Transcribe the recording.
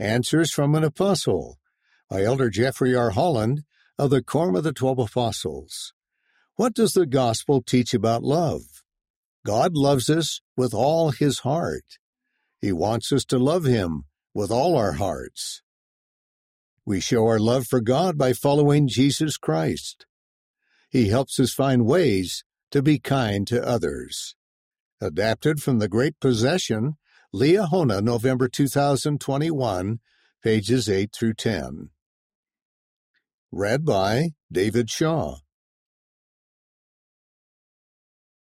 Answers from an Apostle by Elder Jeffrey R. Holland of the Quorum of the Twelve Apostles. What does the gospel teach about love? God loves us with all his heart. He wants us to love him with all our hearts. We show our love for God by following Jesus Christ. He helps us find ways to be kind to others. Adapted from The Great Possession, Liahona, November 2021, pages 8 through 10. Read by David Shaw.